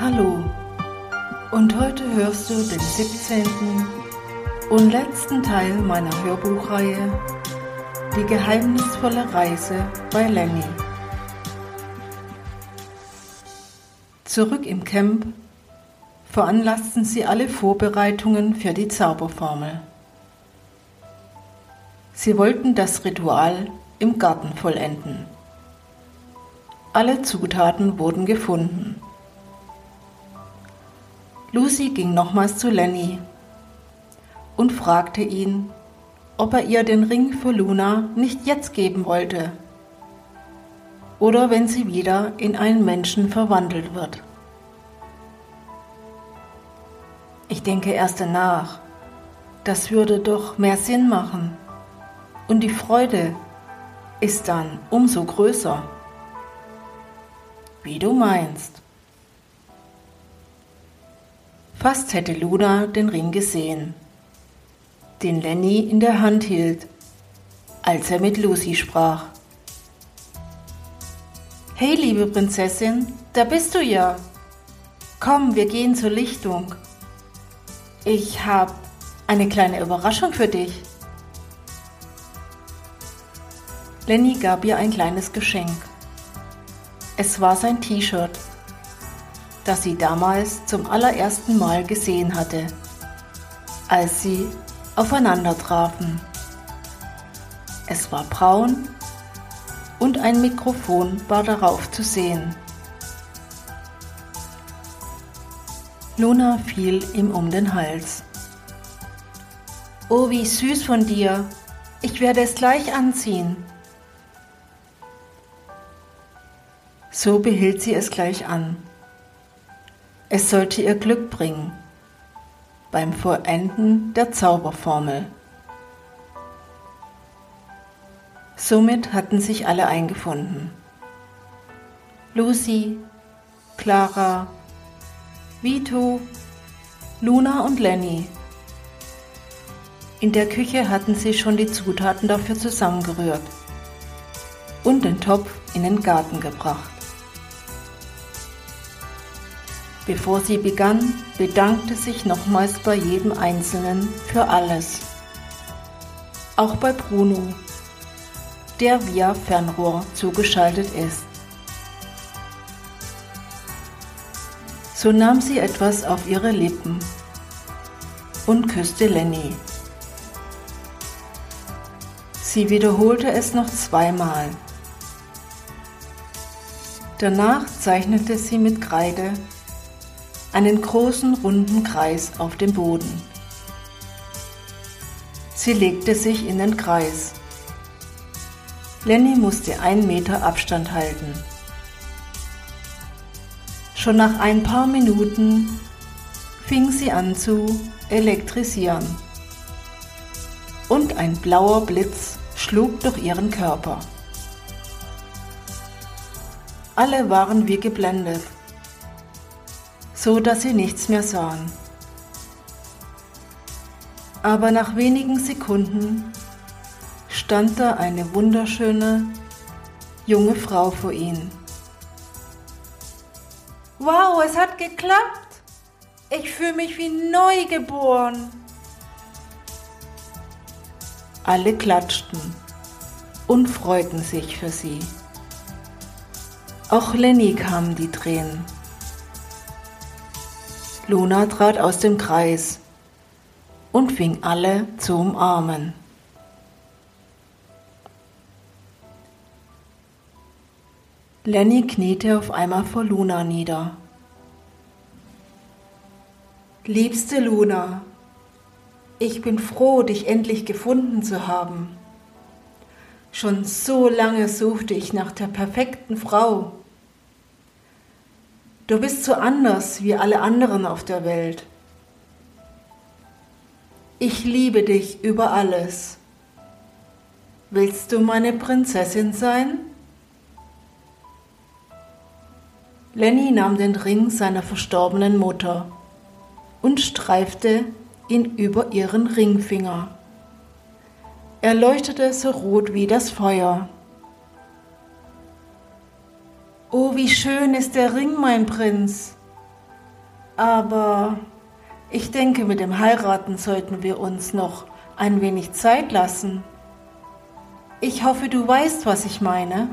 Hallo und heute hörst du den 17. und letzten Teil meiner Hörbuchreihe Die geheimnisvolle Reise bei Lenny. Zurück im Camp veranlassten sie alle Vorbereitungen für die Zauberformel. Sie wollten das Ritual im Garten vollenden. Alle Zutaten wurden gefunden. Lucy ging nochmals zu Lenny und fragte ihn, ob er ihr den Ring für Luna nicht jetzt geben wollte oder wenn sie wieder in einen Menschen verwandelt wird. Ich denke erst danach. Das würde doch mehr Sinn machen. Und die Freude ist dann umso größer. Wie du meinst. Fast hätte Luna den Ring gesehen, den Lenny in der Hand hielt, als er mit Lucy sprach. Hey, liebe Prinzessin, da bist du ja. Komm, wir gehen zur Lichtung. Ich habe eine kleine Überraschung für dich. Lenny gab ihr ein kleines Geschenk. Es war sein T-Shirt das sie damals zum allerersten Mal gesehen hatte, als sie aufeinander trafen. Es war braun und ein Mikrofon war darauf zu sehen. Luna fiel ihm um den Hals. Oh, wie süß von dir. Ich werde es gleich anziehen. So behielt sie es gleich an. Es sollte ihr Glück bringen beim Vollenden der Zauberformel. Somit hatten sich alle eingefunden. Lucy, Clara, Vito, Luna und Lenny. In der Küche hatten sie schon die Zutaten dafür zusammengerührt und den Topf in den Garten gebracht. Bevor sie begann, bedankte sich nochmals bei jedem Einzelnen für alles. Auch bei Bruno, der via Fernrohr zugeschaltet ist. So nahm sie etwas auf ihre Lippen und küsste Lenny. Sie wiederholte es noch zweimal. Danach zeichnete sie mit Kreide einen großen runden Kreis auf dem Boden. Sie legte sich in den Kreis. Lenny musste einen Meter Abstand halten. Schon nach ein paar Minuten fing sie an zu elektrisieren. Und ein blauer Blitz schlug durch ihren Körper. Alle waren wie geblendet so dass sie nichts mehr sahen. Aber nach wenigen Sekunden stand da eine wunderschöne junge Frau vor ihnen. Wow, es hat geklappt! Ich fühle mich wie neugeboren. Alle klatschten und freuten sich für sie. Auch Lenny kamen die Tränen. Luna trat aus dem Kreis und fing alle zu umarmen. Lenny kniete auf einmal vor Luna nieder. Liebste Luna, ich bin froh, dich endlich gefunden zu haben. Schon so lange suchte ich nach der perfekten Frau. Du bist so anders wie alle anderen auf der Welt. Ich liebe dich über alles. Willst du meine Prinzessin sein? Lenny nahm den Ring seiner verstorbenen Mutter und streifte ihn über ihren Ringfinger. Er leuchtete so rot wie das Feuer. Oh, wie schön ist der Ring, mein Prinz. Aber ich denke, mit dem Heiraten sollten wir uns noch ein wenig Zeit lassen. Ich hoffe, du weißt, was ich meine.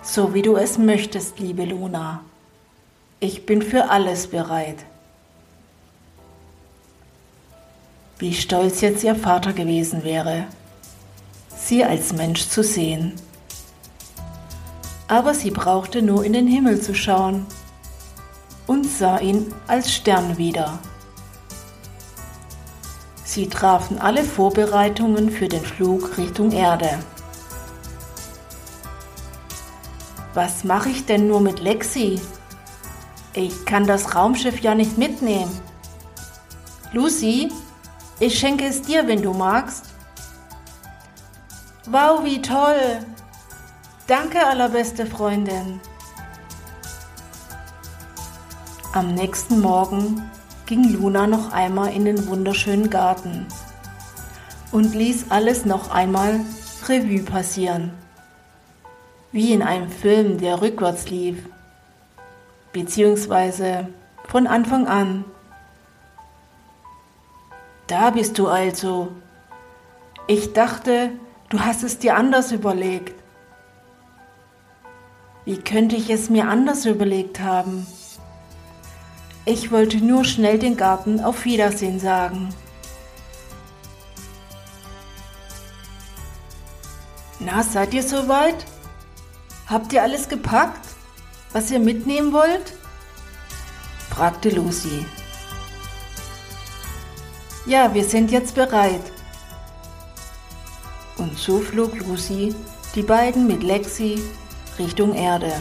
So wie du es möchtest, liebe Luna. Ich bin für alles bereit. Wie stolz jetzt ihr Vater gewesen wäre, sie als Mensch zu sehen. Aber sie brauchte nur in den Himmel zu schauen und sah ihn als Stern wieder. Sie trafen alle Vorbereitungen für den Flug Richtung Erde. Was mache ich denn nur mit Lexi? Ich kann das Raumschiff ja nicht mitnehmen. Lucy, ich schenke es dir, wenn du magst. Wow, wie toll! Danke, allerbeste Freundin. Am nächsten Morgen ging Luna noch einmal in den wunderschönen Garten und ließ alles noch einmal Revue passieren, wie in einem Film, der rückwärts lief, beziehungsweise von Anfang an. Da bist du also. Ich dachte, du hast es dir anders überlegt. Wie könnte ich es mir anders überlegt haben? Ich wollte nur schnell den Garten auf Wiedersehen sagen. Na, seid ihr soweit? Habt ihr alles gepackt, was ihr mitnehmen wollt? fragte Lucy. Ja, wir sind jetzt bereit. Und so flog Lucy, die beiden mit Lexi, Richtung Erde.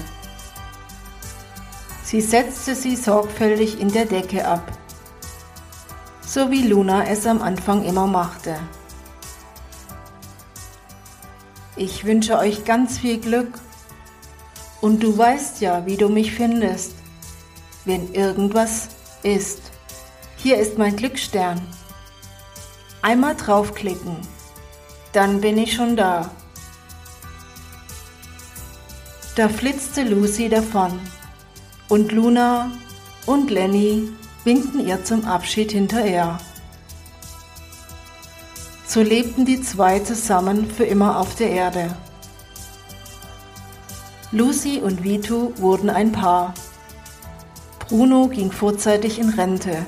Sie setzte sie sorgfältig in der Decke ab, so wie Luna es am Anfang immer machte. Ich wünsche euch ganz viel Glück und du weißt ja, wie du mich findest, wenn irgendwas ist. Hier ist mein Glücksstern. Einmal draufklicken, dann bin ich schon da. Da flitzte Lucy davon und Luna und Lenny winkten ihr zum Abschied hinterher. So lebten die zwei zusammen für immer auf der Erde. Lucy und Vito wurden ein Paar. Bruno ging vorzeitig in Rente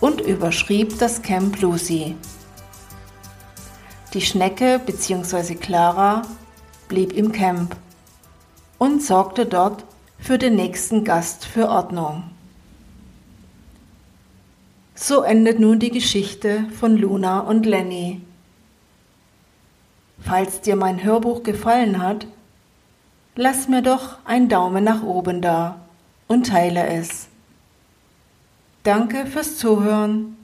und überschrieb das Camp Lucy. Die Schnecke bzw. Clara blieb im Camp und sorgte dort für den nächsten Gast für Ordnung. So endet nun die Geschichte von Luna und Lenny. Falls dir mein Hörbuch gefallen hat, lass mir doch einen Daumen nach oben da und teile es. Danke fürs Zuhören.